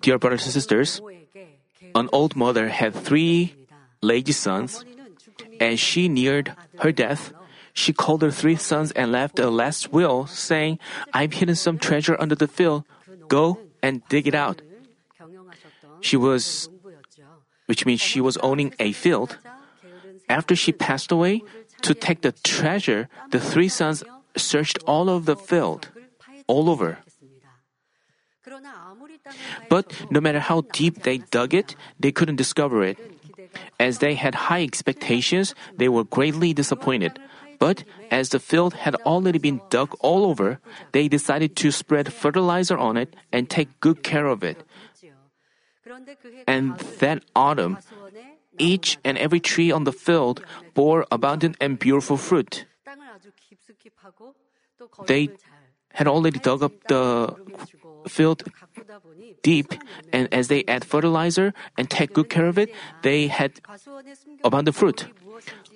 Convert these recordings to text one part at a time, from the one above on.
Dear brothers and sisters, an old mother had three lazy sons. As she neared her death, she called her three sons and left a last will, saying, I've hidden some treasure under the field. Go and dig it out. She was, which means she was owning a field. After she passed away, to take the treasure, the three sons searched all over the field, all over. But no matter how deep they dug it, they couldn't discover it. As they had high expectations, they were greatly disappointed. But as the field had already been dug all over, they decided to spread fertilizer on it and take good care of it. And that autumn, each and every tree on the field bore abundant and beautiful fruit. They had already dug up the field deep, and as they add fertilizer and take good care of it, they had abundant fruit.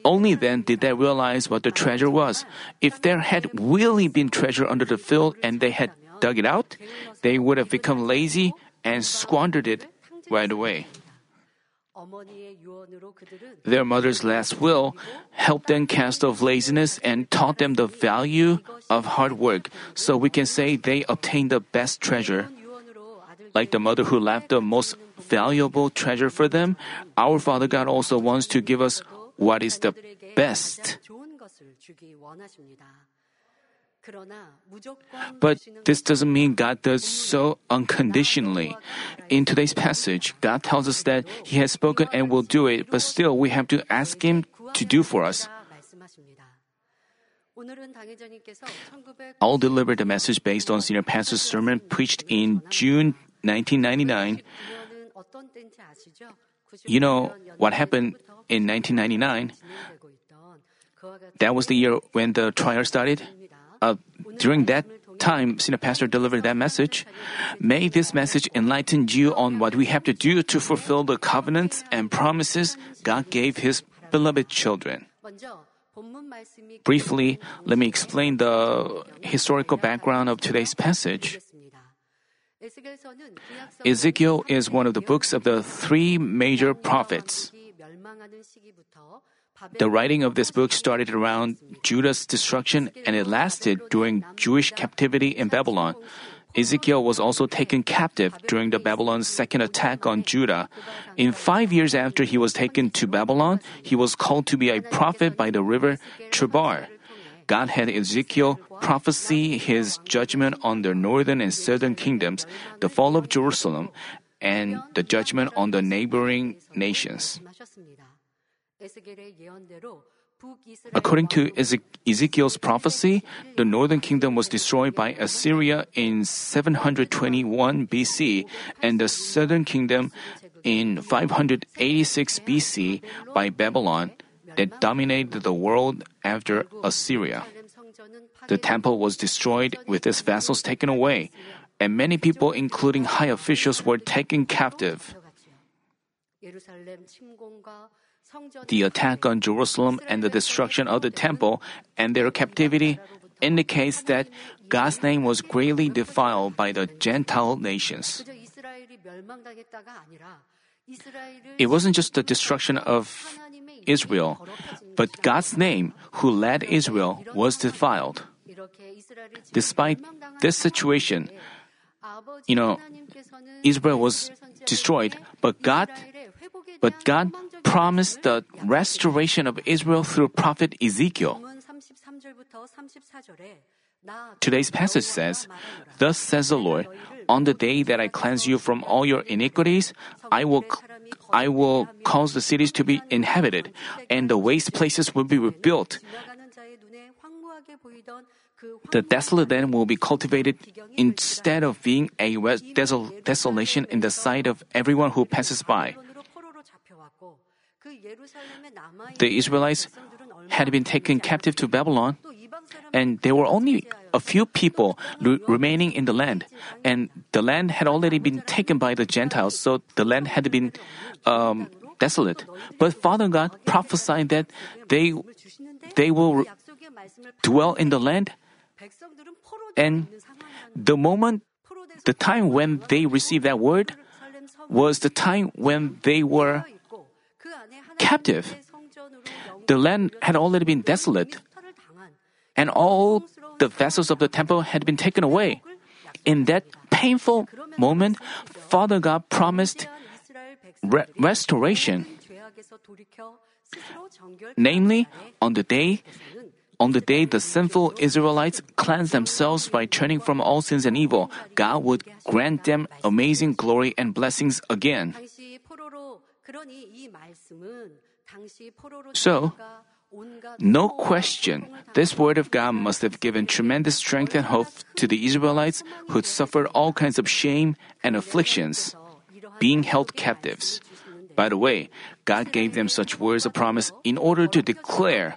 Only then did they realize what the treasure was. If there had really been treasure under the field and they had dug it out, they would have become lazy and squandered it right away. Their mother's last will helped them cast off laziness and taught them the value of hard work, so we can say they obtained the best treasure. Like the mother who left the most valuable treasure for them, our Father God also wants to give us what is the best. But this doesn't mean God does so unconditionally. In today's passage, God tells us that He has spoken and will do it, but still we have to ask Him to do for us. I'll deliver the message based on Senior Pastor's sermon preached in June 1999. You know what happened in 1999? That was the year when the trial started. Uh, during that time, Senior Pastor delivered that message. May this message enlighten you on what we have to do to fulfill the covenants and promises God gave His beloved children. Briefly, let me explain the historical background of today's passage. Ezekiel is one of the books of the three major prophets. The writing of this book started around Judah's destruction and it lasted during Jewish captivity in Babylon. Ezekiel was also taken captive during the Babylon's second attack on Judah. In five years after he was taken to Babylon, he was called to be a prophet by the river Chebar. God had Ezekiel prophesy his judgment on the northern and southern kingdoms, the fall of Jerusalem, and the judgment on the neighboring nations. According to Ezekiel's prophecy, the northern kingdom was destroyed by Assyria in 721 BC and the southern kingdom in 586 BC by Babylon that dominated the world after Assyria. The temple was destroyed with its vessels taken away, and many people, including high officials, were taken captive. The attack on Jerusalem and the destruction of the temple and their captivity indicates that God's name was greatly defiled by the Gentile nations. It wasn't just the destruction of Israel, but God's name, who led Israel, was defiled. Despite this situation, you know, Israel was destroyed, but God, but God promised the restoration of Israel through prophet Ezekiel. Today's passage says, Thus says the Lord, on the day that I cleanse you from all your iniquities, I will I will cause the cities to be inhabited, and the waste places will be rebuilt. The desolate land will be cultivated instead of being a desol- desolation in the sight of everyone who passes by. The Israelites had been taken captive to Babylon, and there were only a few people re- remaining in the land, and the land had already been taken by the Gentiles, so the land had been um, desolate. But Father God prophesied that they they will dwell in the land, and the moment the time when they received that word was the time when they were captive. The land had already been desolate, and all the vessels of the temple had been taken away. In that painful moment, Father God promised re- restoration. Namely, on the day on the day the sinful Israelites cleansed themselves by turning from all sins and evil, God would grant them amazing glory and blessings again. So, no question, this word of God must have given tremendous strength and hope to the Israelites who had suffered all kinds of shame and afflictions, being held captives. By the way, God gave them such words of promise in order to declare,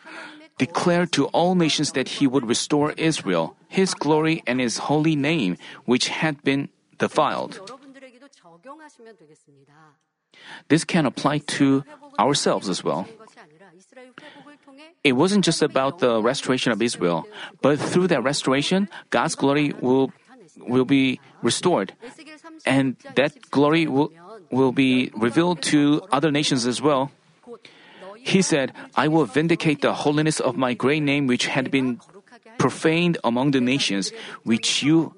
declare to all nations that He would restore Israel, His glory and His holy name, which had been defiled. This can apply to ourselves as well. It wasn't just about the restoration of Israel, but through that restoration, God's glory will will be restored, and that glory will will be revealed to other nations as well. He said, I will vindicate the holiness of my great name which had been profaned among the nations, which you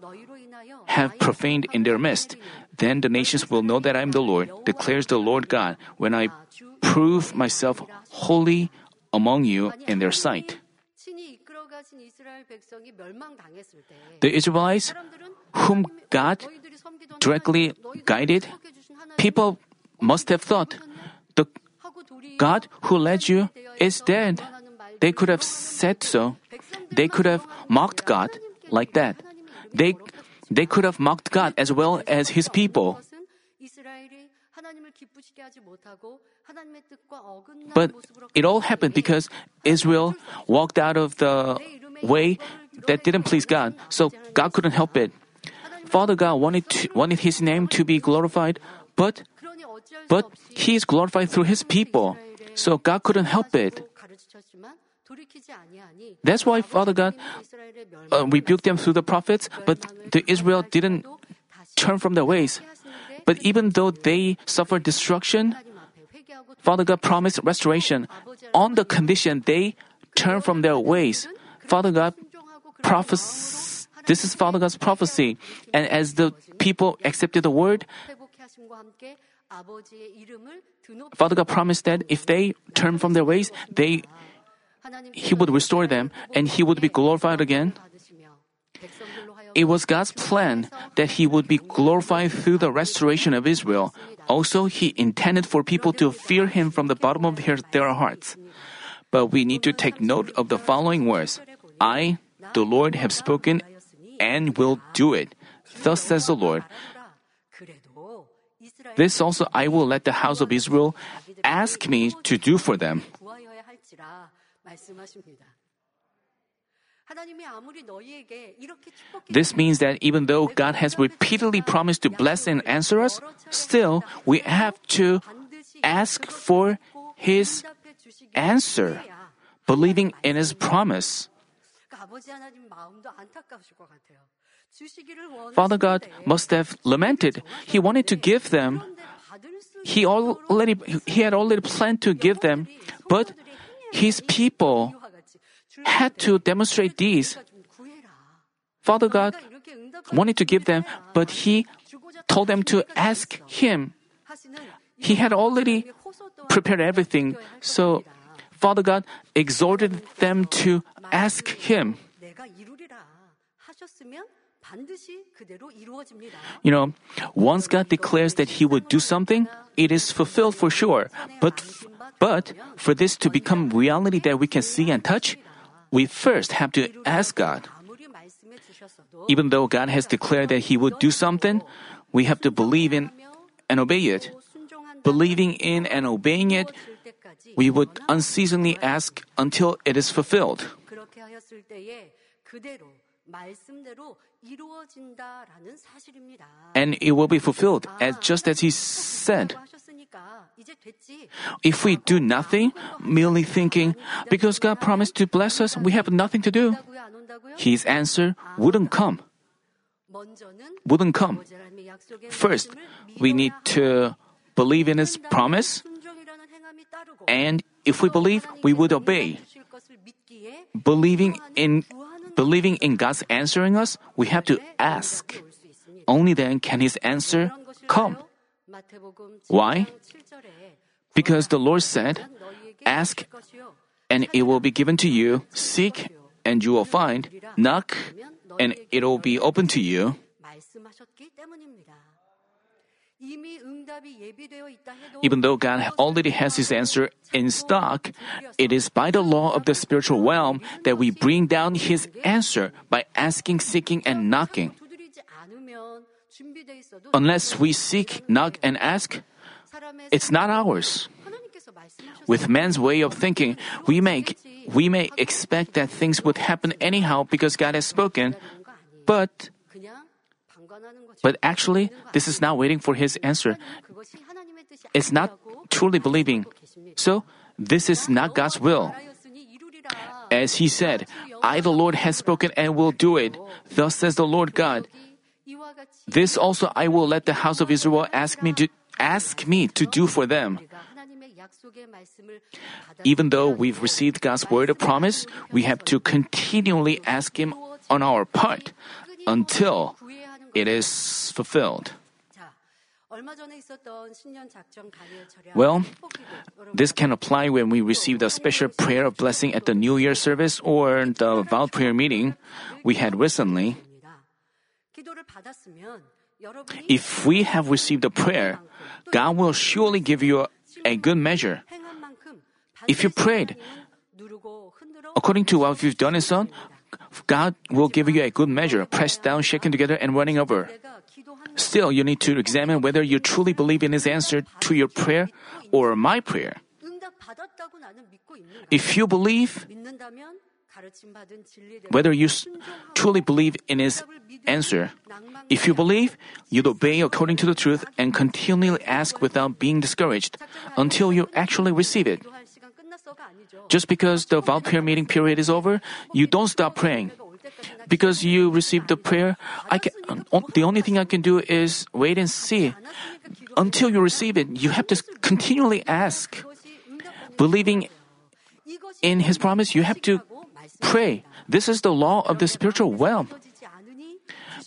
have profaned in their midst. Then the nations will know that I am the Lord, declares the Lord God, when I prove myself holy among you in their sight. The Israelites, whom God directly guided, people must have thought, the God who led you is dead. They could have said so. They could have mocked God like that. They, they could have mocked God as well as his people. But it all happened because Israel walked out of the way that didn't please God, so God couldn't help it. Father God wanted to, wanted His name to be glorified, but but He is glorified through His people, so God couldn't help it. That's why Father God uh, rebuked them through the prophets, but the Israel didn't turn from their ways. But even though they suffered destruction, Father God promised restoration on the condition they turn from their ways. Father God prophes- this is Father God's prophecy. And as the people accepted the word, Father God promised that if they turn from their ways, they he would restore them and he would be glorified again. It was God's plan that he would be glorified through the restoration of Israel. Also, he intended for people to fear him from the bottom of their, hearts. But we need to take note of the following words I, the Lord, have spoken and will do it. Thus says the Lord. This also I will let the house of Israel ask me to do for them. This means that even though God has repeatedly promised to bless and answer us, still we have to ask for His answer, believing in His promise. Father God must have lamented. He wanted to give them. He already he had already planned to give them, but his people had to demonstrate these. Father God wanted to give them, but he told them to ask him. He had already prepared everything, so Father God exhorted them to ask him. You know, once God declares that He would do something, it is fulfilled for sure. But, but for this to become reality that we can see and touch, we first have to ask God. Even though God has declared that He would do something, we have to believe in and obey it. Believing in and obeying it, we would unceasingly ask until it is fulfilled. And it will be fulfilled as just as he said. If we do nothing, merely thinking, because God promised to bless us, we have nothing to do, his answer wouldn't come. wouldn't come. First, we need to believe in His promise, and if we believe, we would obey. Believing in believing in God's answering us, we have to ask. Only then can His answer come. Why? Because the Lord said, Ask, and it will be given to you. Seek, and you will find. Knock, and it will be open to you. Even though God already has His answer in stock, it is by the law of the spiritual realm that we bring down His answer by asking, seeking, and knocking. Unless we seek, knock, and ask, it's not ours. With man's way of thinking, we may, we may expect that things would happen anyhow because God has spoken, but but actually, this is not waiting for his answer. It's not truly believing. So, this is not God's will. As he said, I, the Lord, has spoken and will do it. Thus says the Lord God. This also I will let the house of Israel ask me to ask me to do for them. Even though we've received God's word of promise, we have to continually ask Him on our part until it is fulfilled. Well, this can apply when we receive the special prayer of blessing at the New Year service or the vow prayer meeting we had recently. If we have received a prayer, God will surely give you a, good measure. If you prayed according to what you've done and son, God will give you a good measure, pressed down, shaken together, and running over. Still, you need to examine whether you truly believe in His answer to your prayer or my prayer. If you believe, whether you truly believe in His answer, if you believe, you'd obey according to the truth and continually ask without being discouraged until you actually receive it. Just because the prayer meeting period is over, you don't stop praying. Because you received the prayer, I can, the only thing I can do is wait and see. Until you receive it, you have to continually ask. Believing in His promise, you have to pray. This is the law of the spiritual realm.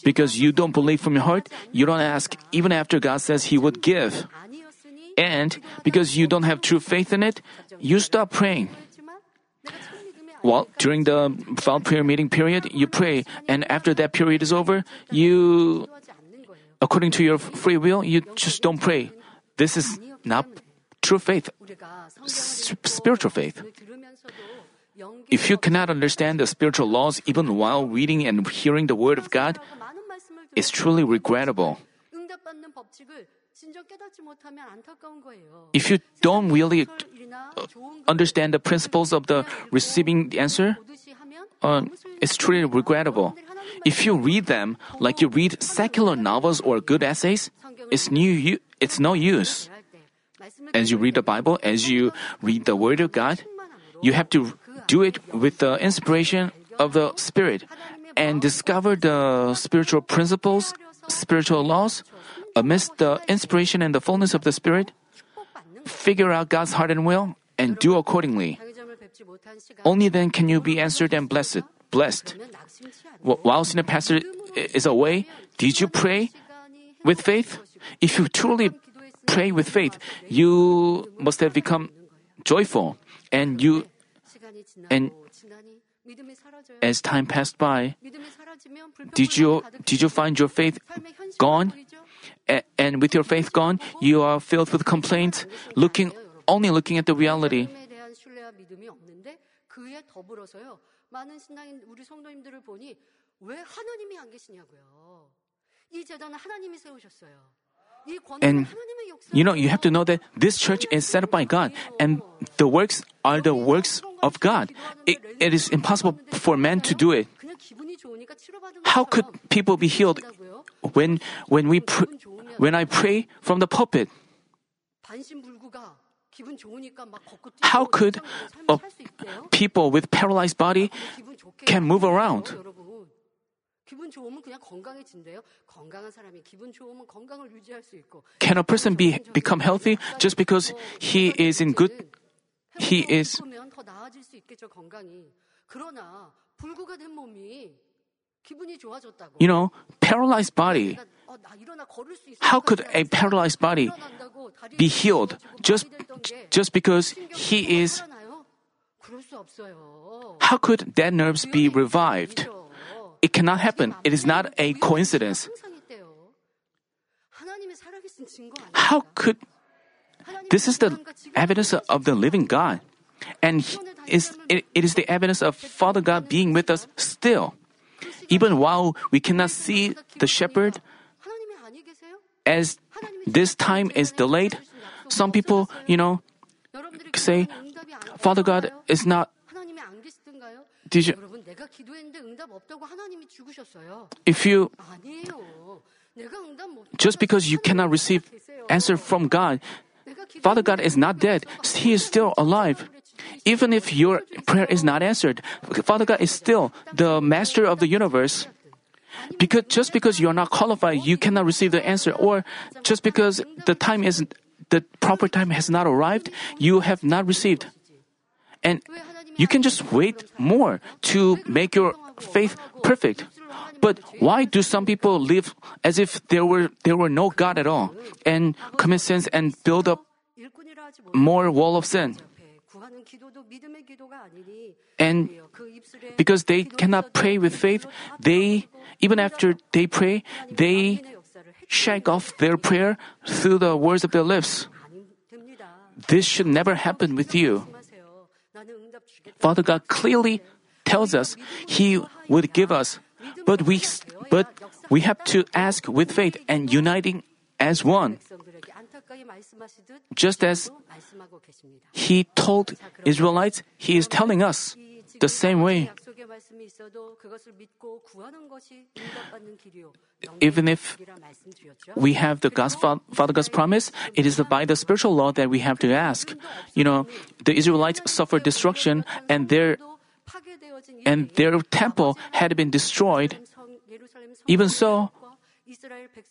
Because you don't believe from your heart, you don't ask even after God says He would give. And because you don't have true faith in it, you stop praying. Well, during the vow prayer meeting period, you pray, and after that period is over, you, according to your free will, you just don't pray. This is not true faith, spiritual faith. If you cannot understand the spiritual laws even while reading and hearing the word of God, it's truly regrettable. If you don't really uh, understand the principles of the receiving the answer, uh, it's truly regrettable. If you read them like you read secular novels or good essays, it's new. It's no use. As you read the Bible, as you read the Word of God, you have to do it with the inspiration of the Spirit and discover the spiritual principles, spiritual laws, amidst the inspiration and the fullness of the Spirit, figure out God's heart and will, and do accordingly. Only then can you be answered and blessed. Blessed. While senior pastor is away, did you pray with faith? If you truly pray with faith, you must have become joyful, and you and as time passed by, did you did you find your faith gone? and with your faith gone, you are filled with complaint, looking only looking at the reality. And you know, you have to know that this church is set up by God, and the works are the works of God. it, it is impossible for man to do it. How could people be healed when when we pr- when I pray from the pulpit. How could a people with paralyzed body can move around? Can a person be become healthy just because he is in good he is you know, paralyzed body. How could a paralyzed body be healed just just because he is How could dead nerves be revived? It cannot happen. It is not a coincidence. How could This is the evidence of the living God and is it, it is the evidence of Father God being with us still. Even while we cannot see the shepherd, as this time is delayed, some people, you know, say, Father God is not. Did you? If you. Just because you cannot receive answer from God Father God is not dead. He is still alive. Even if your prayer is not answered, Father God is still the master of the universe. Because just because you are not qualified, you cannot receive the answer, or just because the time is the proper time has not arrived, you have not received. And you can just wait more to make your faith perfect. But why do some people live as if there were there were no God at all and commit sins and build up more wall of sin? And because they cannot pray with faith, they even after they pray, they shake off their prayer through the words of their lips. This should never happen with you. Father God clearly tells us He would give us but we, but we have to ask with faith and uniting as one. Just as he told Israelites, he is telling us the same way. Even if we have the God's, Father God's promise, it is by the spiritual law that we have to ask. You know, the Israelites suffered destruction and their and their temple had been destroyed. Even so,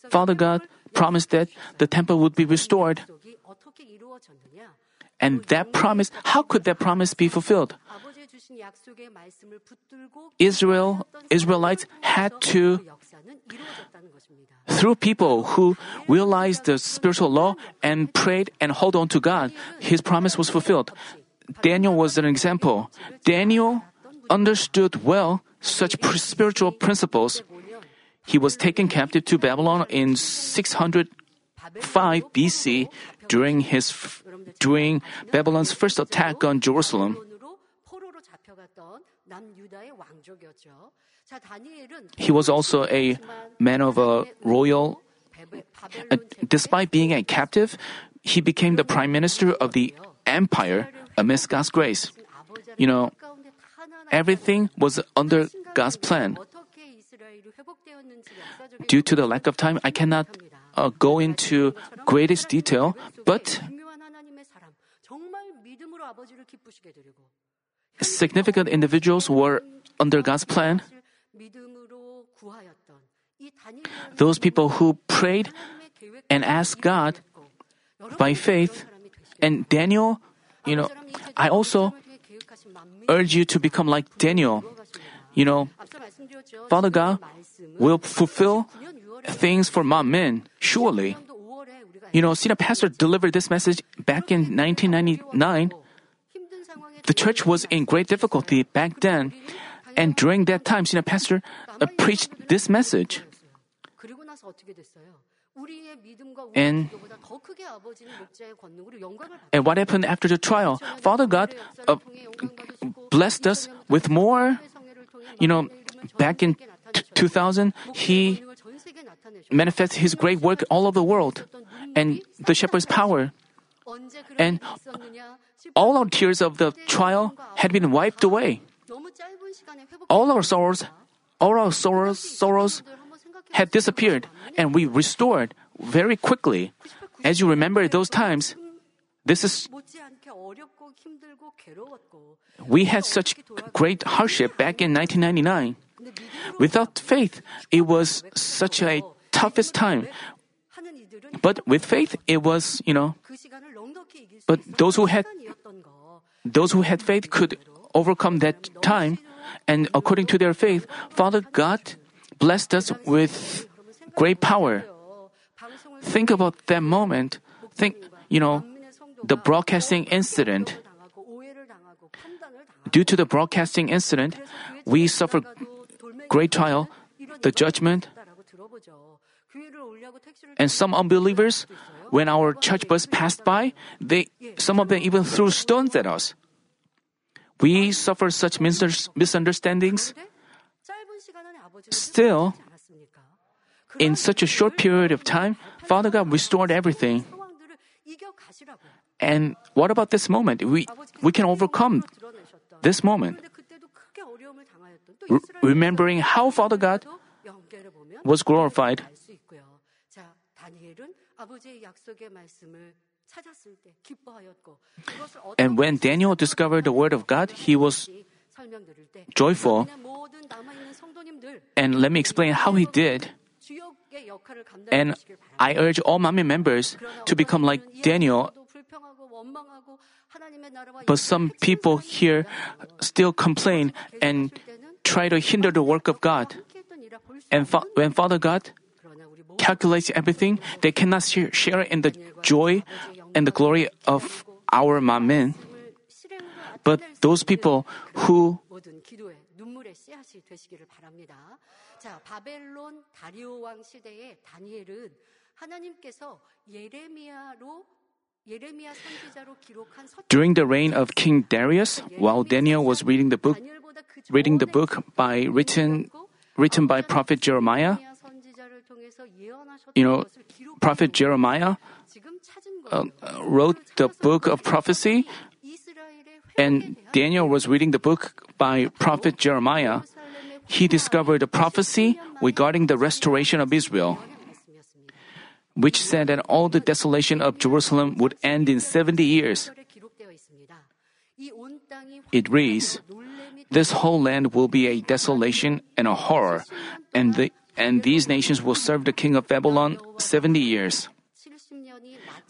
Father God promised that the temple would be restored. And that promise, how could that promise be fulfilled? Israel, Israelites had to, through people who realized the spiritual law and prayed and hold on to God, his promise was fulfilled. Daniel was an example. Daniel understood well such spiritual principles. He was taken captive to Babylon in 605 BC during his during Babylon's first attack on Jerusalem. He was also a man of a royal. Despite being a captive, he became the prime minister of the empire amidst God's grace. You know, everything was under God's plan. Due to the lack of time, I cannot uh, go into greatest detail, but significant individuals were under God's plan. Those people who prayed and asked God by faith, and Daniel, you know, I also urge you to become like Daniel. You know, Father God will fulfill things for my men, surely. You know, Sina Pastor delivered this message back in 1999. The church was in great difficulty back then, and during that time, Sina Pastor uh, preached this message. And, and what happened after the trial? Father God uh, blessed us with more. You know, back in t- 2000, He manifested His great work all over the world and the shepherd's power. And All our tears of the trial had been wiped away. All our sorrows, all our sorrows, sorrows had disappeared and we restored very quickly. As you remember those times, this is we had such great hardship back in 1999. Without faith, it was such a toughest time. But with faith, it was, you know, but those who had those who had faith could overcome that time, and according to their faith, Father God blessed us with great power. Think about that moment. Think, you know, the broadcasting incident. Due to the broadcasting incident, we suffered great trial, the judgment, and some unbelievers, when our church bus passed by, they some of them even threw stones at us. We suffered such misunderstandings. Still, in such a short period of time, Father God restored everything. And what about this moment? We, we can overcome this moment. Remembering how Father God was glorified. And when Daniel discovered the Word of God, he was joyful. And let me explain how he did. And I urge all Manmin members to become like Daniel but some people here still complain and try to hinder the work of God. And fa- when Father God calculates everything, they cannot share, share in the joy and the glory of our Manmin. But those people who 다니엘은 하나님께서 예레미야로 during the reign of King Darius, while Daniel was reading the book, reading the book by written, written by Prophet Jeremiah, you know, Prophet Jeremiah uh, uh, wrote the book of prophecy, and Daniel was reading the book by Prophet Jeremiah. He discovered a prophecy regarding the restoration of Israel which said that all the desolation of Jerusalem would end in 70 years. It reads, This whole land will be a desolation and a horror, and, the, and these nations will serve the king of Babylon 70 years.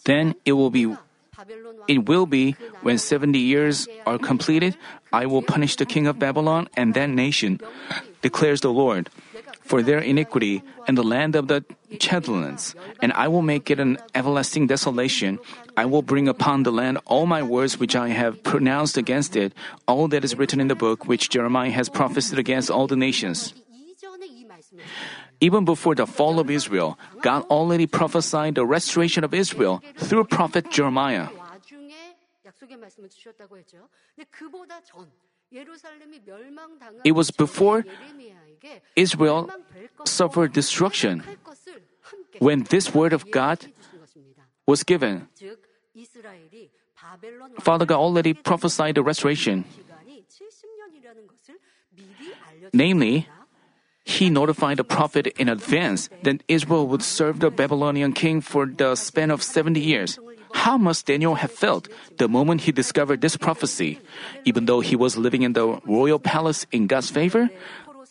Then it will be it will be when 70 years are completed, I will punish the king of Babylon and that nation, declares the Lord for their iniquity and the land of the Chaldeans, and I will make it an everlasting desolation. I will bring upon the land all my words which I have pronounced against it, all that is written in the book which Jeremiah has prophesied against all the nations. Even before the fall of Israel, God already prophesied the restoration of Israel through prophet Jeremiah. It was before Israel suffered destruction when this word of God was given. Father God already prophesied the restoration. Namely, he notified the prophet in advance that Israel would serve the Babylonian king for the span of 70 years. How must Daniel have felt the moment he discovered this prophecy? Even though he was living in the royal palace in God's favor,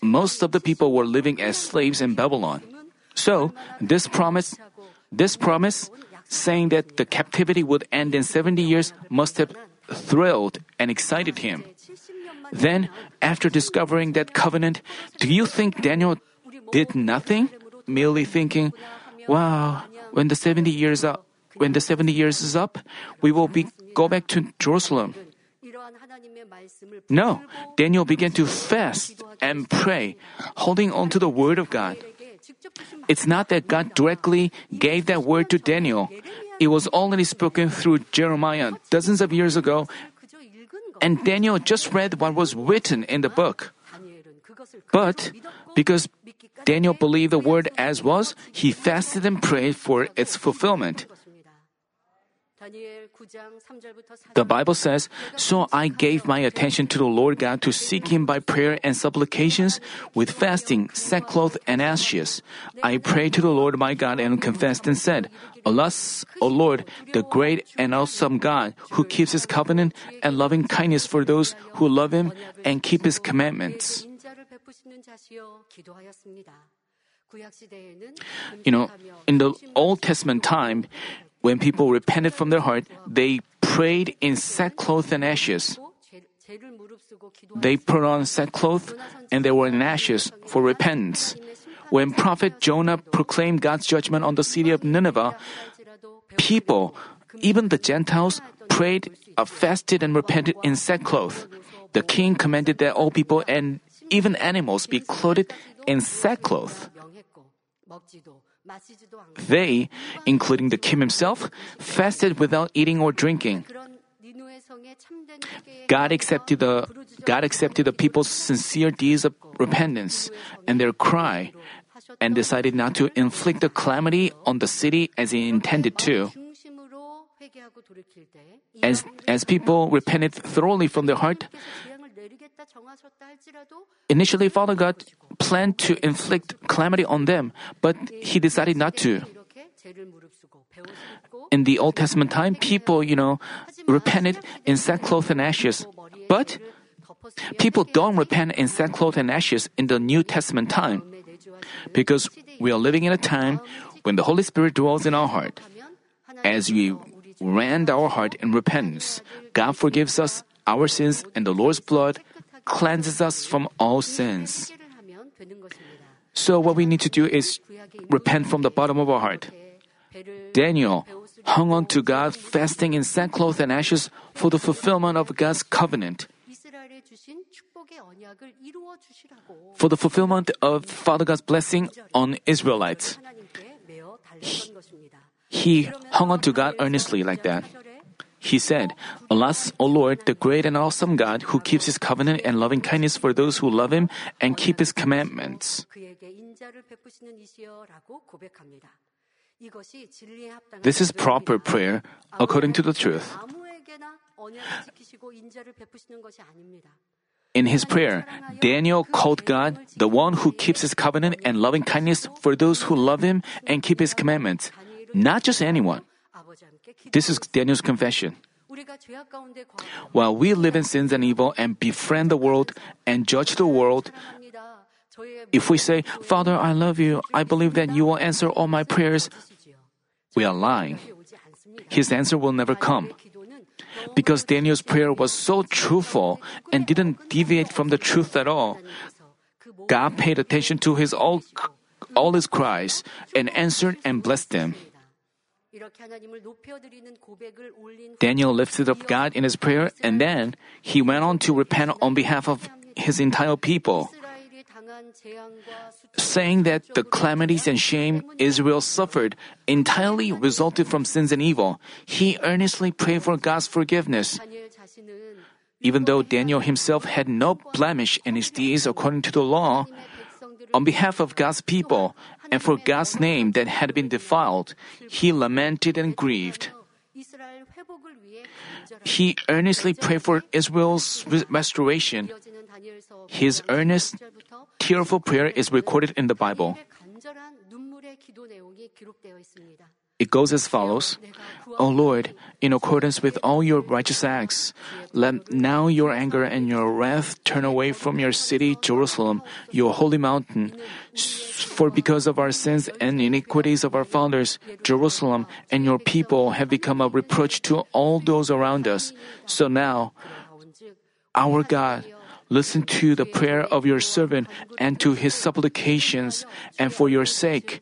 most of the people were living as slaves in Babylon. So, this promise, this promise saying that the captivity would end in 70 years must have thrilled and excited him. Then, after discovering that covenant, do you think Daniel did nothing? Merely thinking, wow, when the 70 years up, when the 70 years is up, we will be, go back to Jerusalem. No, Daniel began to fast and pray, holding on to the word of God. It's not that God directly gave that word to Daniel. It was already spoken through Jeremiah dozens of years ago, and Daniel just read what was written in the book. But because Daniel believed the word as was, he fasted and prayed for its fulfillment. The Bible says, So I gave my attention to the Lord God to seek him by prayer and supplications with fasting, sackcloth, and ashes. I prayed to the Lord my God and confessed and said, Alas, O Lord, the great and awesome God who keeps his covenant and loving kindness for those who love him and keep his commandments. You know, in the Old Testament time, when people repented from their heart, they prayed in sackcloth and ashes. They put on sackcloth and they were in ashes for repentance. When Prophet Jonah proclaimed God's judgment on the city of Nineveh, people, even the Gentiles, prayed, uh, fasted, and repented in sackcloth. The king commanded that all people and even animals be clothed in sackcloth. They, including the king himself, fasted without eating or drinking. God accepted the God accepted the people's sincere deeds of repentance and their cry, and decided not to inflict the calamity on the city as he intended to. As, as people repented thoroughly from their heart, Initially, Father God planned to inflict calamity on them, but he decided not to. In the Old Testament time, people, you know, repented in sackcloth and ashes. But people don't repent in sackcloth and ashes in the New Testament time because we are living in a time when the Holy Spirit dwells in our heart. As we rend our heart in repentance, God forgives us our sins and the Lord's blood cleanses us from all sins. So, what we need to do is repent from the bottom of our heart. Daniel hung on to God, fasting in sackcloth and ashes for the fulfillment of God's covenant. For the fulfillment of Father God's blessing on Israelites. He, he hung on to God earnestly like that. He said, Alas, O Lord, the great and awesome God who keeps his covenant and loving kindness for those who love him and keep his commandments. This is proper prayer according to the truth. In his prayer, Daniel called God the one who keeps his covenant and loving kindness for those who love him and keep his commandments, not just anyone. This is Daniel's confession. While we live in sins and evil and befriend the world and judge the world, if we say, Father, I love you, I believe that you will answer all my prayers, we are lying. His answer will never come. Because Daniel's prayer was so truthful and didn't deviate from the truth at all, God paid attention to his all, all his cries and answered and blessed them. Daniel lifted up God in his prayer and then he went on to repent on behalf of his entire people, saying that the calamities and shame Israel suffered entirely resulted from sins and evil. He earnestly prayed for God's forgiveness. Even though Daniel himself had no blemish in his deeds according to the law, on behalf of God's people and for God's name that had been defiled, he lamented and grieved. He earnestly prayed for Israel's restoration. His earnest, tearful prayer is recorded in the Bible. It goes as follows O Lord, in accordance with all your righteous acts, let now your anger and your wrath turn away from your city, Jerusalem, your holy mountain. For because of our sins and iniquities of our fathers, Jerusalem and your people have become a reproach to all those around us. So now, our God, listen to the prayer of your servant and to his supplications, and for your sake,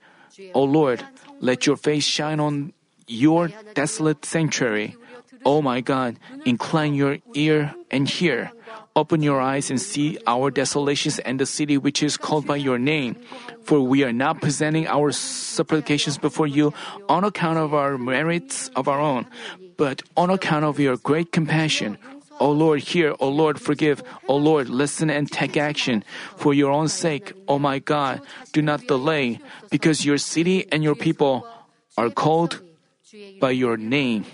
O Lord, let your face shine on your desolate sanctuary. O my God, incline your ear and hear. Open your eyes and see our desolations and the city which is called by your name. For we are not presenting our supplications before you on account of our merits of our own, but on account of your great compassion. O Lord, hear. O Lord, forgive. O Lord, listen and take action. For your own sake, O my God, do not delay, because your city and your people are called by your name.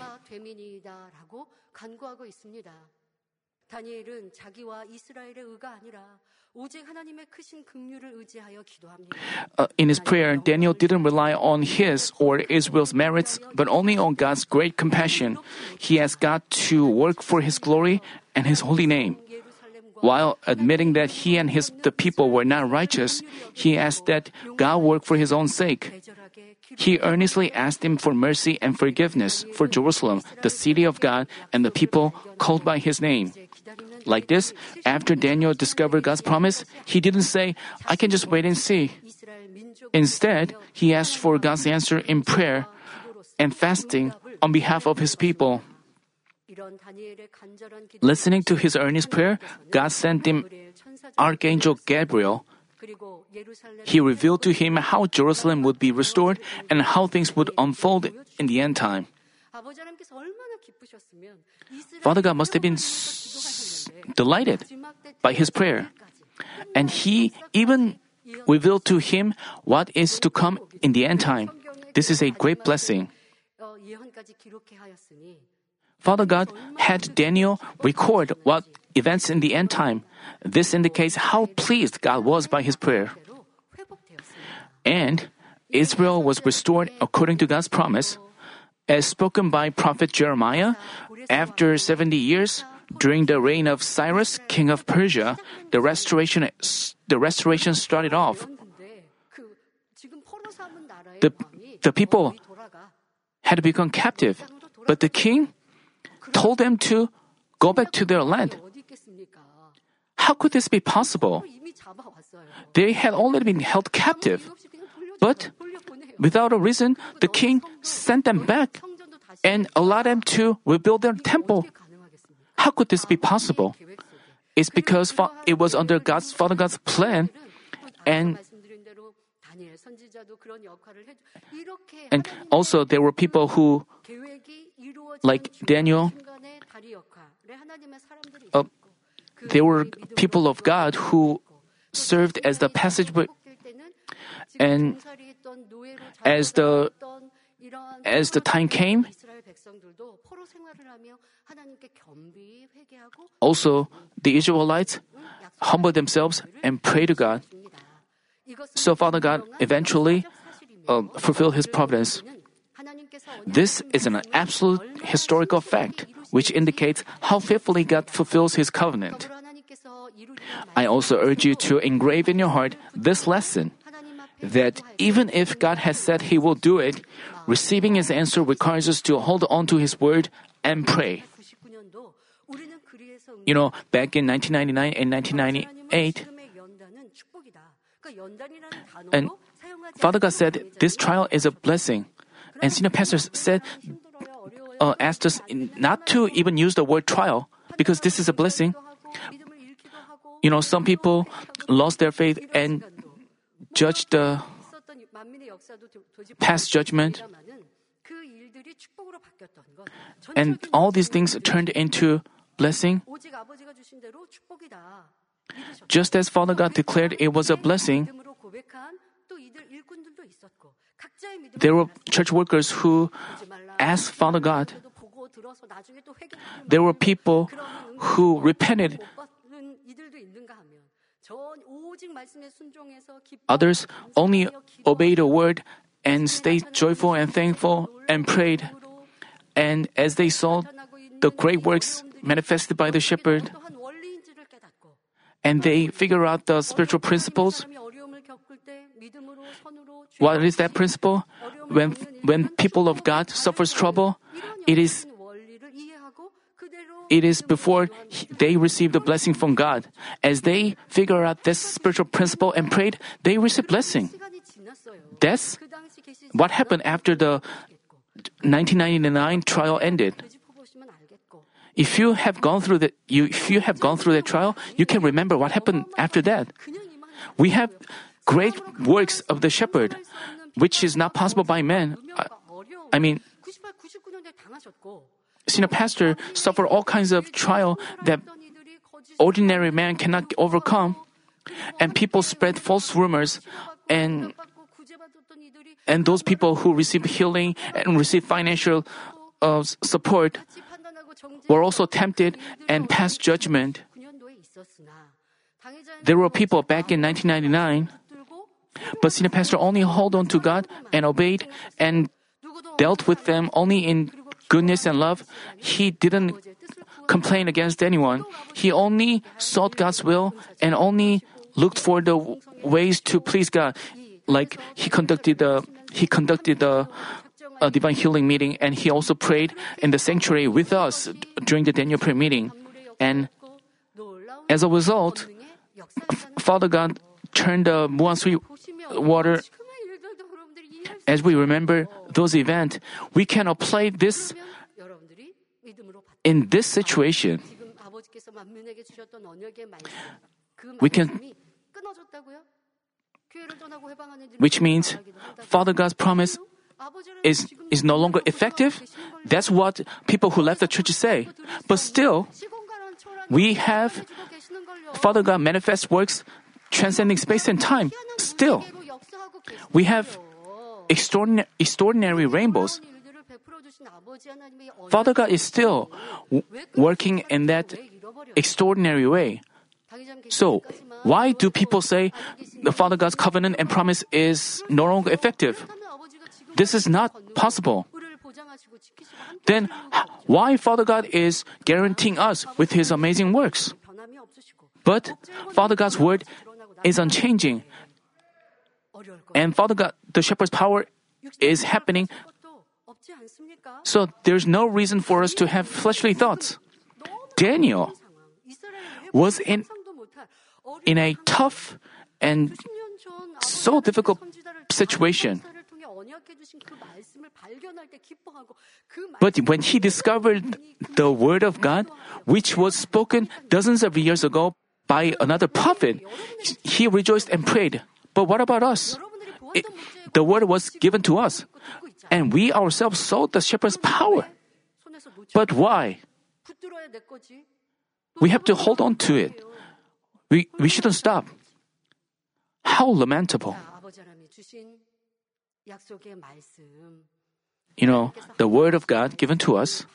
되민이다라고 간구하고 있습니다. 다니엘은 자기와 이스라엘의 의가 아니라 오직 하나님의 크신 긍휼을 의지하여 기도합니다. Uh, in his prayer, Daniel didn't rely on his or Israel's merits, but only on God's great compassion. He asked God to work for his glory and his holy name. 예루살렘과 while admitting that he and his the people were not righteous, he asked that God work for his own sake. 애절하게 기도 He earnestly asked him for mercy and forgiveness for Jerusalem, the city of God, and the people called by his name. Like this, after Daniel discovered God's promise, he didn't say, I can just wait and see. Instead, he asked for God's answer in prayer and fasting on behalf of his people. Listening to his earnest prayer, God sent him Archangel Gabriel. He revealed to him how Jerusalem would be restored and how things would unfold in the end time. Father God must have been delighted by his prayer. And he even revealed to him what is to come in the end time. This is a great blessing. Father God had Daniel record what events in the end time. This indicates how pleased God was by his prayer. And Israel was restored according to God's promise. As spoken by prophet Jeremiah, after 70 years, during the reign of Cyrus, king of Persia, the restoration, the restoration started off. The, the people had become captive, but the king told them to go back to their land. How could this be possible? They had already been held captive, but without a reason, the king sent them back and allowed them to rebuild their temple how could this be possible? It's because it was under God's Father God's plan, and and also there were people who, like Daniel, uh, there were people of God who served as the passage, and as the as the time came, also the Israelites humbled themselves and prayed to God. So Father God eventually uh, fulfilled his providence. This is an absolute historical fact which indicates how faithfully God fulfills his covenant. I also urge you to engrave in your heart this lesson that even if God has said he will do it, receiving His answer requires us to hold on to His word and pray. You know, back in 1999 and 1998, and Father God said this trial is a blessing. And senior pastors said, uh, asked us not to even use the word trial because this is a blessing. You know, some people lost their faith and judged the past judgment, and all these things turned into blessing. Just as Father God declared it was a blessing, there were church workers who asked Father God. There were people who repented. Others only obeyed the word and stayed joyful and thankful and prayed. And as they saw the great works manifested by the shepherd, and they figure out the spiritual principles. What is that principle? When when people of God suffers trouble, it is it is before they receive the blessing from God. As they figure out this spiritual principle and prayed, they receive blessing. That's what happened after the 1999 trial ended. If you have gone through the you if you have gone through that trial, you can remember what happened after that. We have great works of the shepherd, which is not possible by man. I, I mean, senior pastor suffer all kinds of trial that ordinary man cannot overcome, and people spread false rumors, and and those people who receive healing and receive financial uh, support were also tempted and passed judgment. There were people back in 1999, but senior pastor only held on to God and obeyed and dealt with them only in goodness and love. He didn't complain against anyone. He only sought God's will and only looked for the ways to please God. Like he conducted the he conducted the a divine healing meeting and he also prayed in the sanctuary with us during the Daniel prayer meeting. And as a result, Father God turned the Muan water. As we remember those events, we can apply this in this situation. We can which means Father God's promise is, is no longer effective. That's what people who left the church say. But still, we have Father God manifest works transcending space and time. Still, we have extraordinary, rainbows. Father God is still working in that extraordinary way. So, why do people say the Father God's covenant and promise is no longer effective? This is not possible. Then, why Father God is guaranteeing us with His amazing works? But Father God's word is unchanging. And Father God, the shepherd's power is happening. So there's no reason for us to have fleshly thoughts. Daniel was in, in a tough and so difficult situation. But when he discovered the word of God, which was spoken dozens of years ago by another prophet, he rejoiced and prayed. But what about us? It, the word was given to us, and we ourselves saw the shepherd's power. But why? We have to hold on to it. We, we shouldn't stop. How lamentable. You know, the word of God given to us,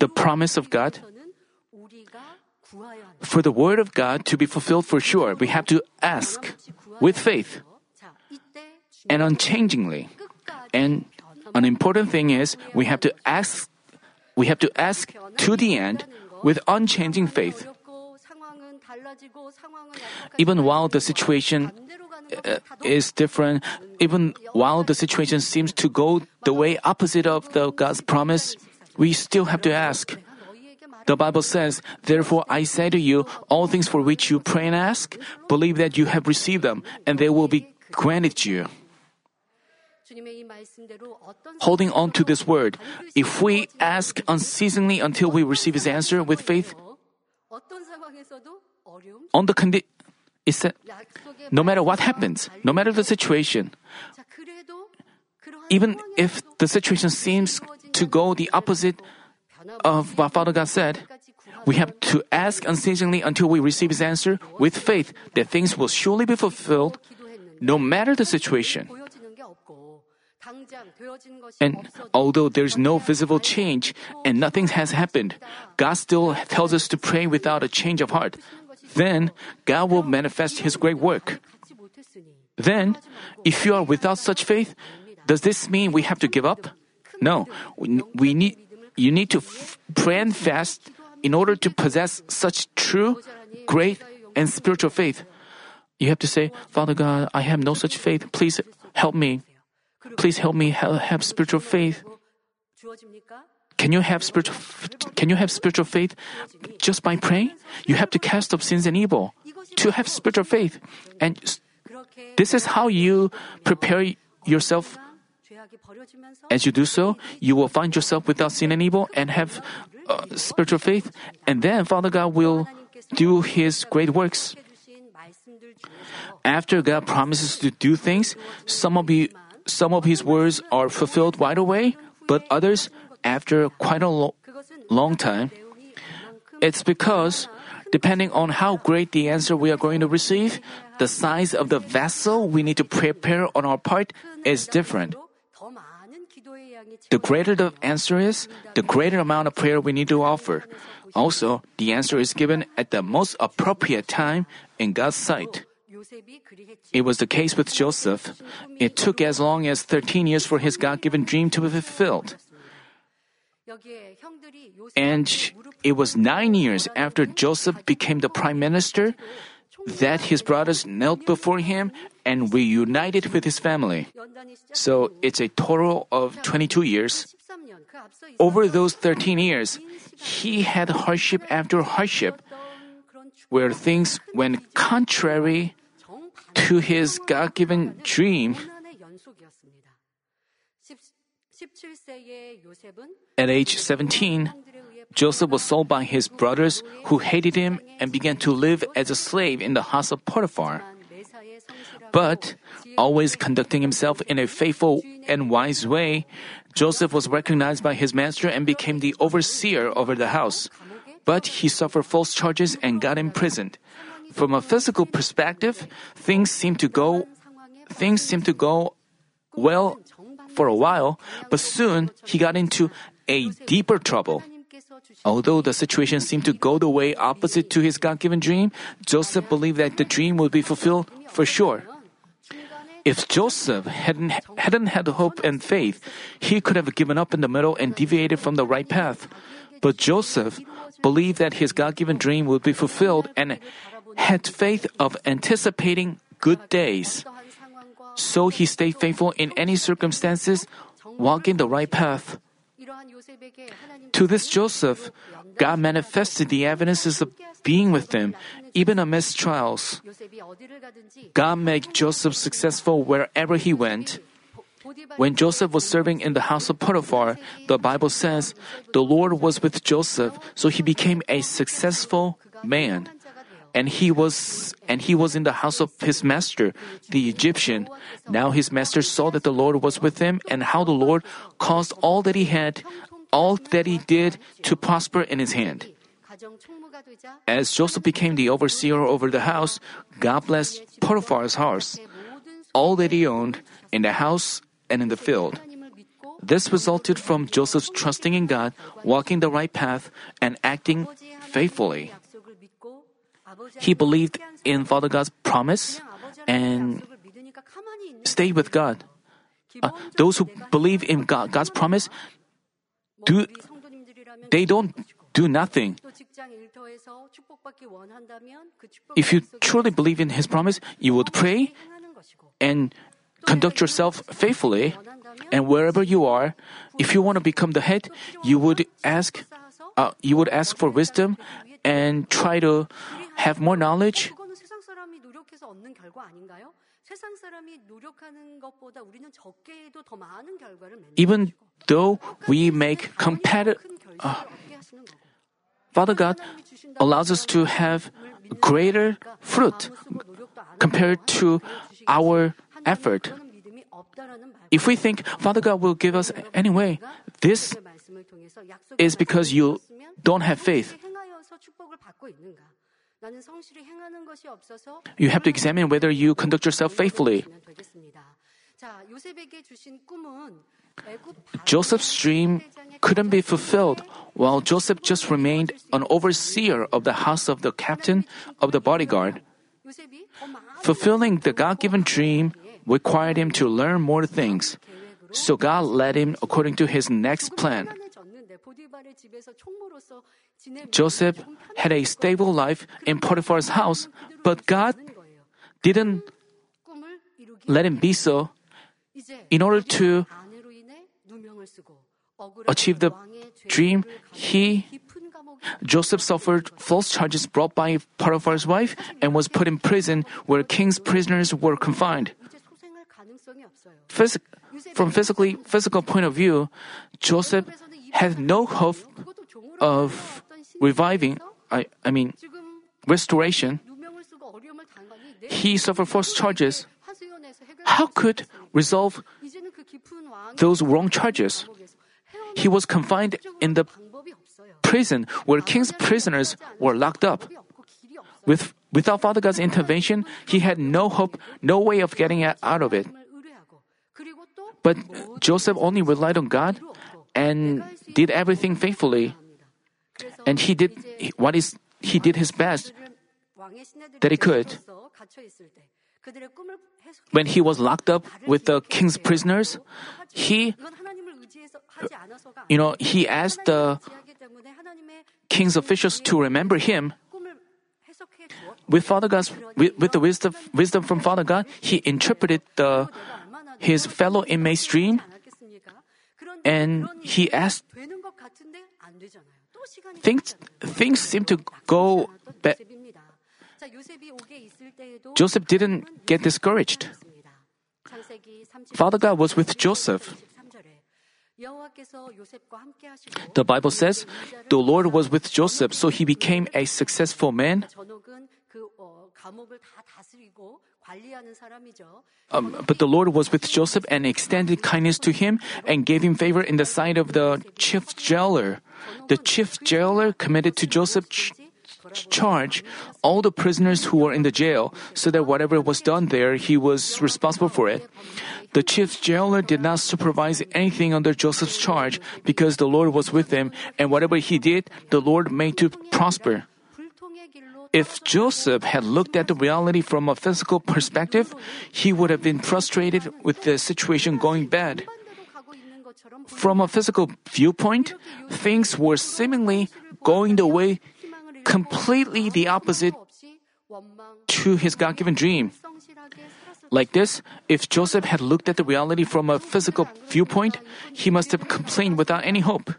the promise of God, for the word of God to be fulfilled for sure, we have to ask with faith and unchangingly. And an important thing is we have to ask we have to ask to the end with unchanging faith. Even while the situation uh, is different, even while the situation seems to go the way opposite of the God's promise, we still have to ask. The Bible says, Therefore I say to you, all things for which you pray and ask, believe that you have received them, and they will be granted you. Holding on to this word, if we ask unceasingly until we receive his answer with faith, on the condi- it said, no matter what happens, no matter the situation, even if the situation seems to go the opposite of what Father God said, we have to ask unceasingly until we receive His answer with faith that things will surely be fulfilled no matter the situation. And although there's no visible change and nothing has happened, God still tells us to pray without a change of heart. Then God will manifest His great work. Then, if you are without such faith, does this mean we have to give up? No, we need, you need to f- pray and fast in order to possess such true, great, and spiritual faith. You have to say, Father God, I have no such faith. Please help me. Please help me have spiritual faith. Can you have spiritual can you have spiritual faith just by praying? You have to cast off sins and evil to have spiritual faith. And this is how you prepare yourself. As you do so, you will find yourself without sin and evil and have uh, spiritual faith. And then Father God will do His great works. After God promises to do things, some of you some of his words are fulfilled right away, but others after quite a lo- long time. It's because, depending on how great the answer we are going to receive, the size of the vessel we need to prepare on our part is different. The greater the answer is, the greater amount of prayer we need to offer. Also, the answer is given at the most appropriate time in God's sight. It was the case with Joseph. It took as long as 13 years for his God given dream to be fulfilled. And it was nine years after Joseph became the prime minister that his brothers knelt before him and reunited with his family. So it's a total of 22 years. Over those 13 years, he had hardship after hardship where things went contrary to his God given dream. At age 17, Joseph was sold by his brothers who hated him and began to live as a slave in the house of Potiphar. But, always conducting himself in a faithful and wise way, Joseph was recognized by his master and became the overseer over the house. But he suffered false charges and got imprisoned. From a physical perspective, things seemed to go things seem to go well for a while, but soon he got into a deeper trouble. Although the situation seemed to go the way opposite to his God given dream, Joseph believed that the dream would be fulfilled for sure. If Joseph hadn't, hadn't had hope and faith, he could have given up in the middle and deviated from the right path. But Joseph believed that his God given dream would be fulfilled and had faith of anticipating good days. So he stayed faithful in any circumstances, walking the right path. To this Joseph, God manifested the evidences of being with him, even amidst trials. God made Joseph successful wherever he went. When Joseph was serving in the house of Potiphar, the Bible says, the Lord was with Joseph, so he became a successful man. And he was and he was in the house of his master, the Egyptian. Now his master saw that the Lord was with him and how the Lord caused all that he had, all that he did to prosper in his hand. As Joseph became the overseer over the house, God blessed Potiphar's house, all that he owned in the house and in the field. This resulted from Joseph's trusting in God, walking the right path, and acting faithfully. He believed in Father God's promise and stayed with God. Uh, those who believe in God, God's promise do they don't do nothing. If you truly believe in His promise, you would pray and conduct yourself faithfully. And wherever you are, if you want to become the head, you would ask, uh, you would ask for wisdom and try to have more knowledge. Even though we make competitive, uh, Father God allows us to have greater fruit compared to our effort. If we think Father God will give us anyway, this is because you don't have faith. You have to examine whether you conduct yourself faithfully. Joseph's dream couldn't be fulfilled while Joseph just remained an overseer of the house of the captain of the bodyguard. Fulfilling the God given dream required him to learn more things. So God led him according to his next plan. Joseph had a stable life in Potiphar's house, but God didn't let him be so. In order to achieve the dream, he Joseph suffered false charges brought by Potiphar's wife and was put in prison where king's prisoners were confined. Phys- from physically physical point of view, Joseph had no hope of reviving. I, I mean, restoration. He suffered false charges. How could resolve those wrong charges? He was confined in the prison where king's prisoners were locked up. With, without Father God's intervention, he had no hope, no way of getting out of it. But Joseph only relied on God and did everything faithfully. And he did what is he did his best that he could. When he was locked up with the king's prisoners, he you know, he asked the king's officials to remember him. With Father God's, with, with the wisdom, wisdom from Father God, he interpreted the, his fellow inmate's dream and he asked things things seem to go bad. Joseph didn't get discouraged. Father God was with Joseph. The Bible says the Lord was with Joseph, so he became a successful man. Um, but the Lord was with Joseph and extended kindness to him and gave him favor in the sight of the chief jailer. The chief jailer committed to Joseph ch- charge all the prisoners who were in the jail so that whatever was done there, he was responsible for it. The chief jailer did not supervise anything under Joseph's charge because the Lord was with him and whatever he did, the Lord made to prosper. If Joseph had looked at the reality from a physical perspective, he would have been frustrated with the situation going bad. From a physical viewpoint, things were seemingly going the way completely the opposite to his God given dream. Like this, if Joseph had looked at the reality from a physical viewpoint, he must have complained without any hope.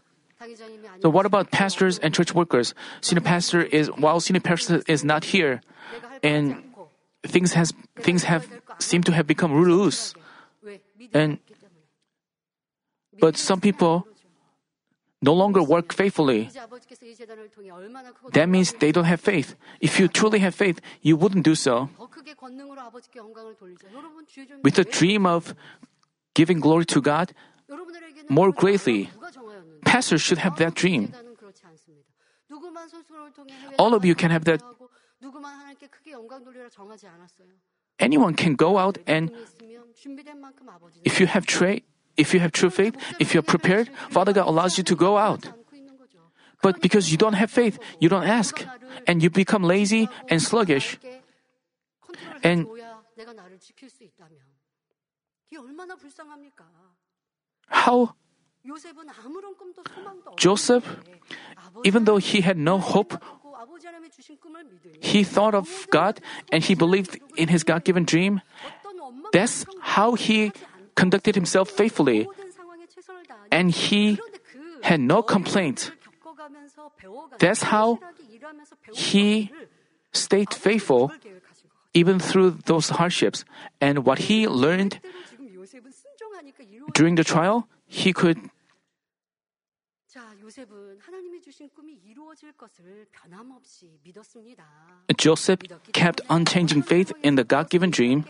So what about pastors and church workers? Senior pastor is while senior pastor is not here, and things has things have seem to have become loose, and but some people no longer work faithfully. That means they don't have faith. If you truly have faith, you wouldn't do so. With the dream of giving glory to God more greatly, pastors should have that dream. All of you can have that. Anyone can go out and if you have tra- if you have true faith, if you're prepared, Father God allows you to go out. But because you don't have faith, you don't ask, and you become lazy and sluggish. And how Joseph, even though he had no hope, he thought of God and he believed in his God given dream. That's how he conducted himself faithfully. And he had no complaint. That's how he stayed faithful even through those hardships. And what he learned during the trial, he could Joseph kept unchanging faith in the God given dream.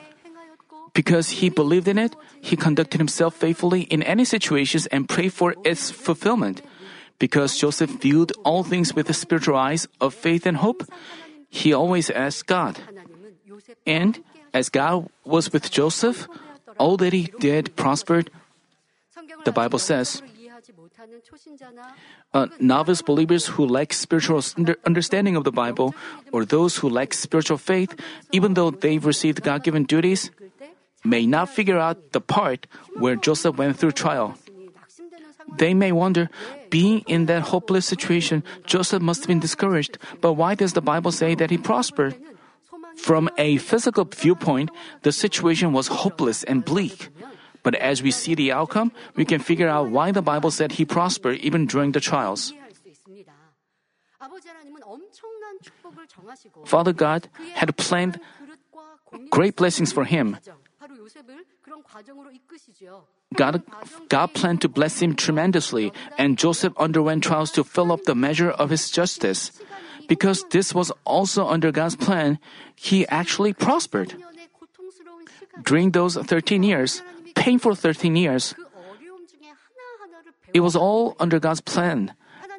Because he believed in it, he conducted himself faithfully in any situations and prayed for its fulfillment. Because Joseph viewed all things with the spiritual eyes of faith and hope, he always asked God. And as God was with Joseph, all that he did prospered. The Bible says, uh, novice believers who lack spiritual understanding of the Bible, or those who lack spiritual faith, even though they've received God given duties, may not figure out the part where Joseph went through trial. They may wonder, being in that hopeless situation, Joseph must have been discouraged, but why does the Bible say that he prospered? From a physical viewpoint, the situation was hopeless and bleak. But as we see the outcome, we can figure out why the Bible said he prospered even during the trials. Father God had planned great blessings for him. God, God planned to bless him tremendously, and Joseph underwent trials to fill up the measure of his justice. Because this was also under God's plan, he actually prospered. During those 13 years, painful 13 years, it was all under God's plan,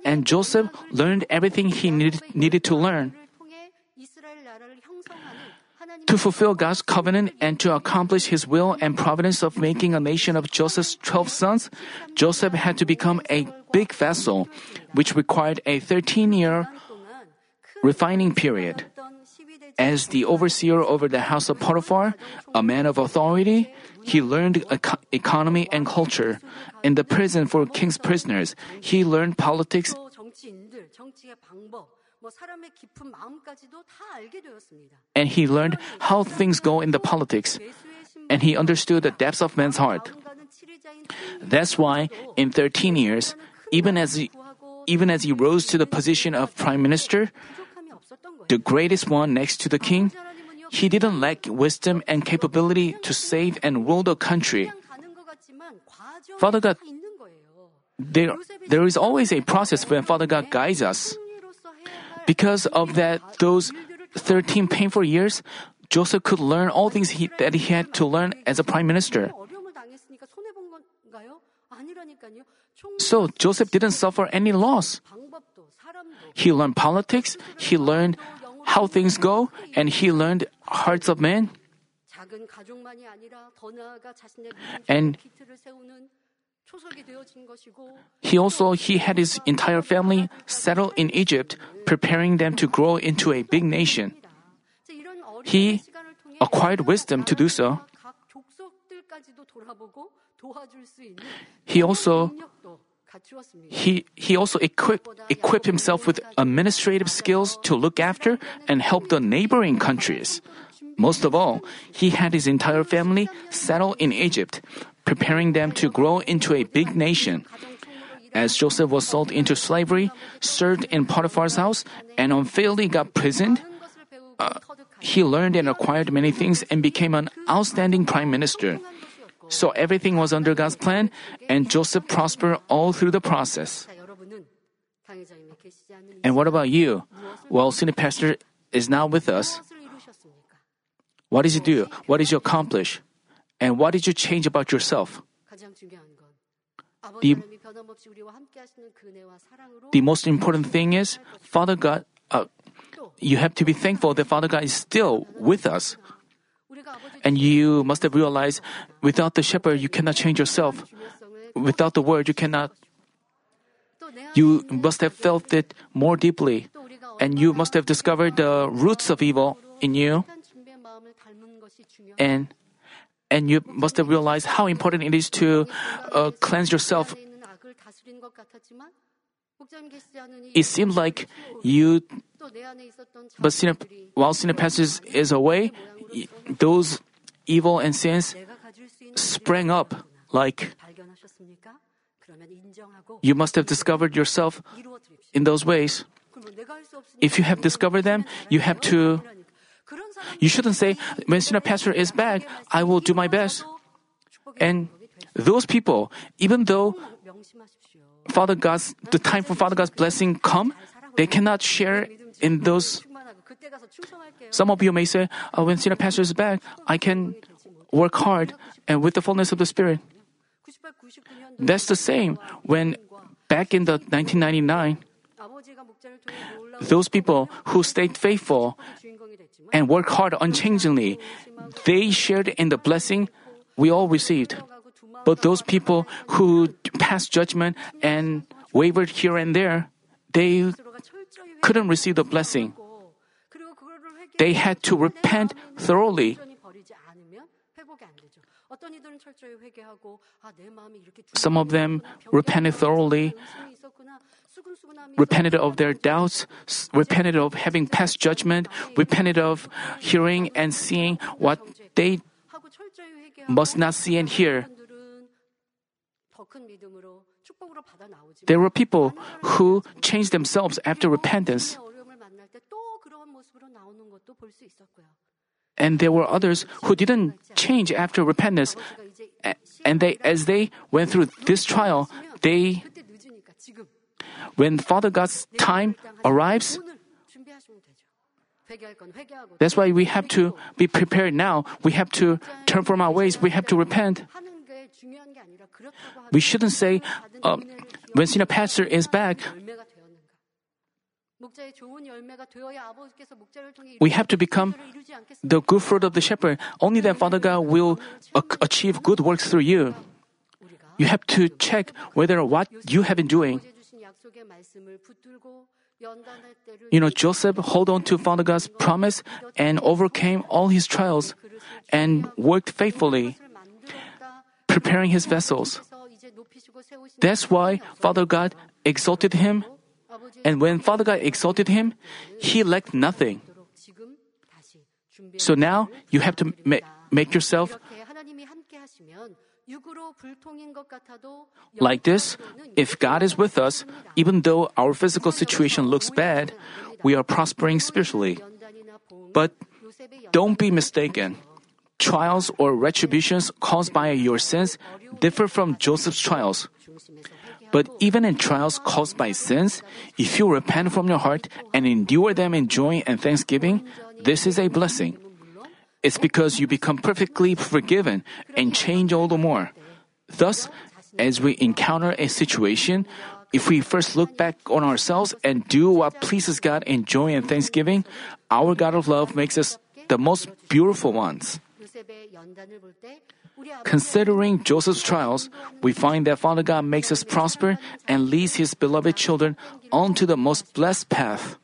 and Joseph learned everything he needed, needed to learn. To fulfill God's covenant and to accomplish his will and providence of making a nation of Joseph's 12 sons, Joseph had to become a big vessel, which required a 13 year refining period. As the overseer over the house of Potiphar, a man of authority, he learned eco- economy and culture. In the prison for king's prisoners, he learned politics. And he learned how things go in the politics. And he understood the depths of man's heart. That's why, in 13 years, even as he, even as he rose to the position of prime minister, the greatest one next to the king, he didn't lack wisdom and capability to save and rule the country. Father God, there, there is always a process when Father God guides us. Because of that, those 13 painful years, Joseph could learn all things he, that he had to learn as a prime minister. So Joseph didn't suffer any loss. He learned politics, he learned how things go, and he learned hearts of men. And he also he had his entire family settle in Egypt, preparing them to grow into a big nation. He acquired wisdom to do so. He also he, he also equipped, equipped himself with administrative skills to look after and help the neighboring countries. Most of all, he had his entire family settle in Egypt, preparing them to grow into a big nation. As Joseph was sold into slavery, served in Potiphar's house, and unfairly got imprisoned, uh, he learned and acquired many things and became an outstanding prime minister. So everything was under God's plan, and Joseph prospered all through the process. And what about you? Well, senior pastor is now with us. What did you do? What did you accomplish? And what did you change about yourself? The, the most important thing is Father God. Uh, you have to be thankful that Father God is still with us. And you must have realized without the shepherd, you cannot change yourself. Without the word, you cannot. You must have felt it more deeply. And you must have discovered the roots of evil in you. And and you must have realized how important it is to uh, cleanse yourself it seemed like you, but sin, while sin passes is away, those evil and sins sprang up like you must have discovered yourself in those ways. If you have discovered them, you have to. You shouldn't say, when Sina Pastor is back, I will do my best. And those people, even though Father God's the time for Father God's blessing come, they cannot share in those. Some of you may say, oh, "When senior pastor is back, I can work hard and with the fullness of the Spirit." That's the same when back in the 1999. Those people who stayed faithful and worked hard unchangingly, they shared in the blessing we all received. But those people who passed judgment and wavered here and there, they couldn't receive the blessing. They had to repent thoroughly. Some of them repented thoroughly, repented of their doubts, repented of having passed judgment, repented of hearing and seeing what they must not see and hear. There were people who changed themselves after repentance. And there were others who didn't change after repentance. And they, as they went through this trial, they, when Father God's time arrives, that's why we have to be prepared now. We have to turn from our ways. We have to repent. We shouldn't say, uh, when senior pastor is back, we have to become the good fruit of the shepherd. Only then Father God will achieve good works through you. You have to check whether what you have been doing. You know, Joseph held on to Father God's promise and overcame all his trials and worked faithfully preparing his vessels. That's why Father God exalted him. And when Father God exalted him, he lacked nothing. So now you have to ma- make yourself like this, if God is with us, even though our physical situation looks bad, we are prospering spiritually. But don't be mistaken trials or retributions caused by your sins differ from Joseph's trials. But even in trials caused by sins, if you repent from your heart and endure them in joy and thanksgiving, this is a blessing. It's because you become perfectly forgiven and change all the more. Thus, as we encounter a situation, if we first look back on ourselves and do what pleases God in joy and thanksgiving, our God of love makes us the most beautiful ones. Considering Joseph's trials, we find that Father God makes us prosper and leads his beloved children onto the most blessed path.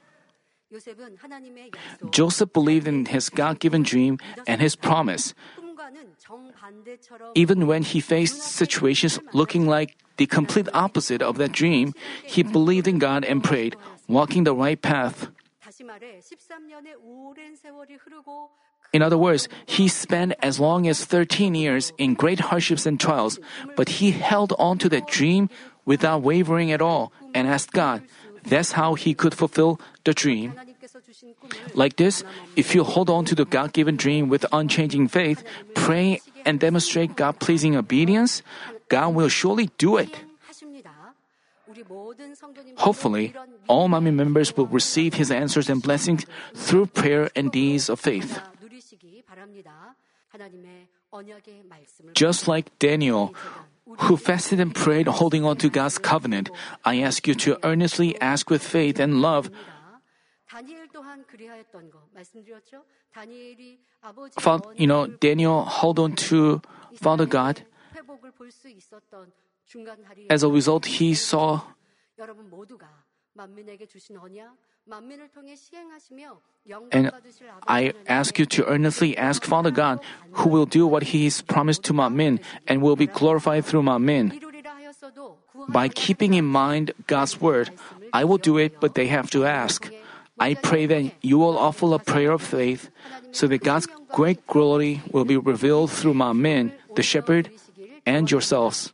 Joseph believed in his God given dream and his promise. Even when he faced situations looking like the complete opposite of that dream, he believed in God and prayed, walking the right path. In other words, he spent as long as 13 years in great hardships and trials, but he held on to that dream without wavering at all and asked God. That's how he could fulfill the dream. Like this, if you hold on to the God given dream with unchanging faith, pray, and demonstrate God pleasing obedience, God will surely do it. Hopefully, all Manmin members will receive His answers and blessings through prayer and deeds of faith. Just like Daniel, who fasted and prayed holding on to God's covenant, I ask you to earnestly ask with faith and love. You know, Daniel held on to Father God. As a result, he saw and I ask you to earnestly ask Father God, who will do what He has promised to Manmin and will be glorified through Manmin. By keeping in mind God's word, I will do it, but they have to ask. I pray that you will offer a prayer of faith so that God's great glory will be revealed through Manmin, the shepherd, and yourselves.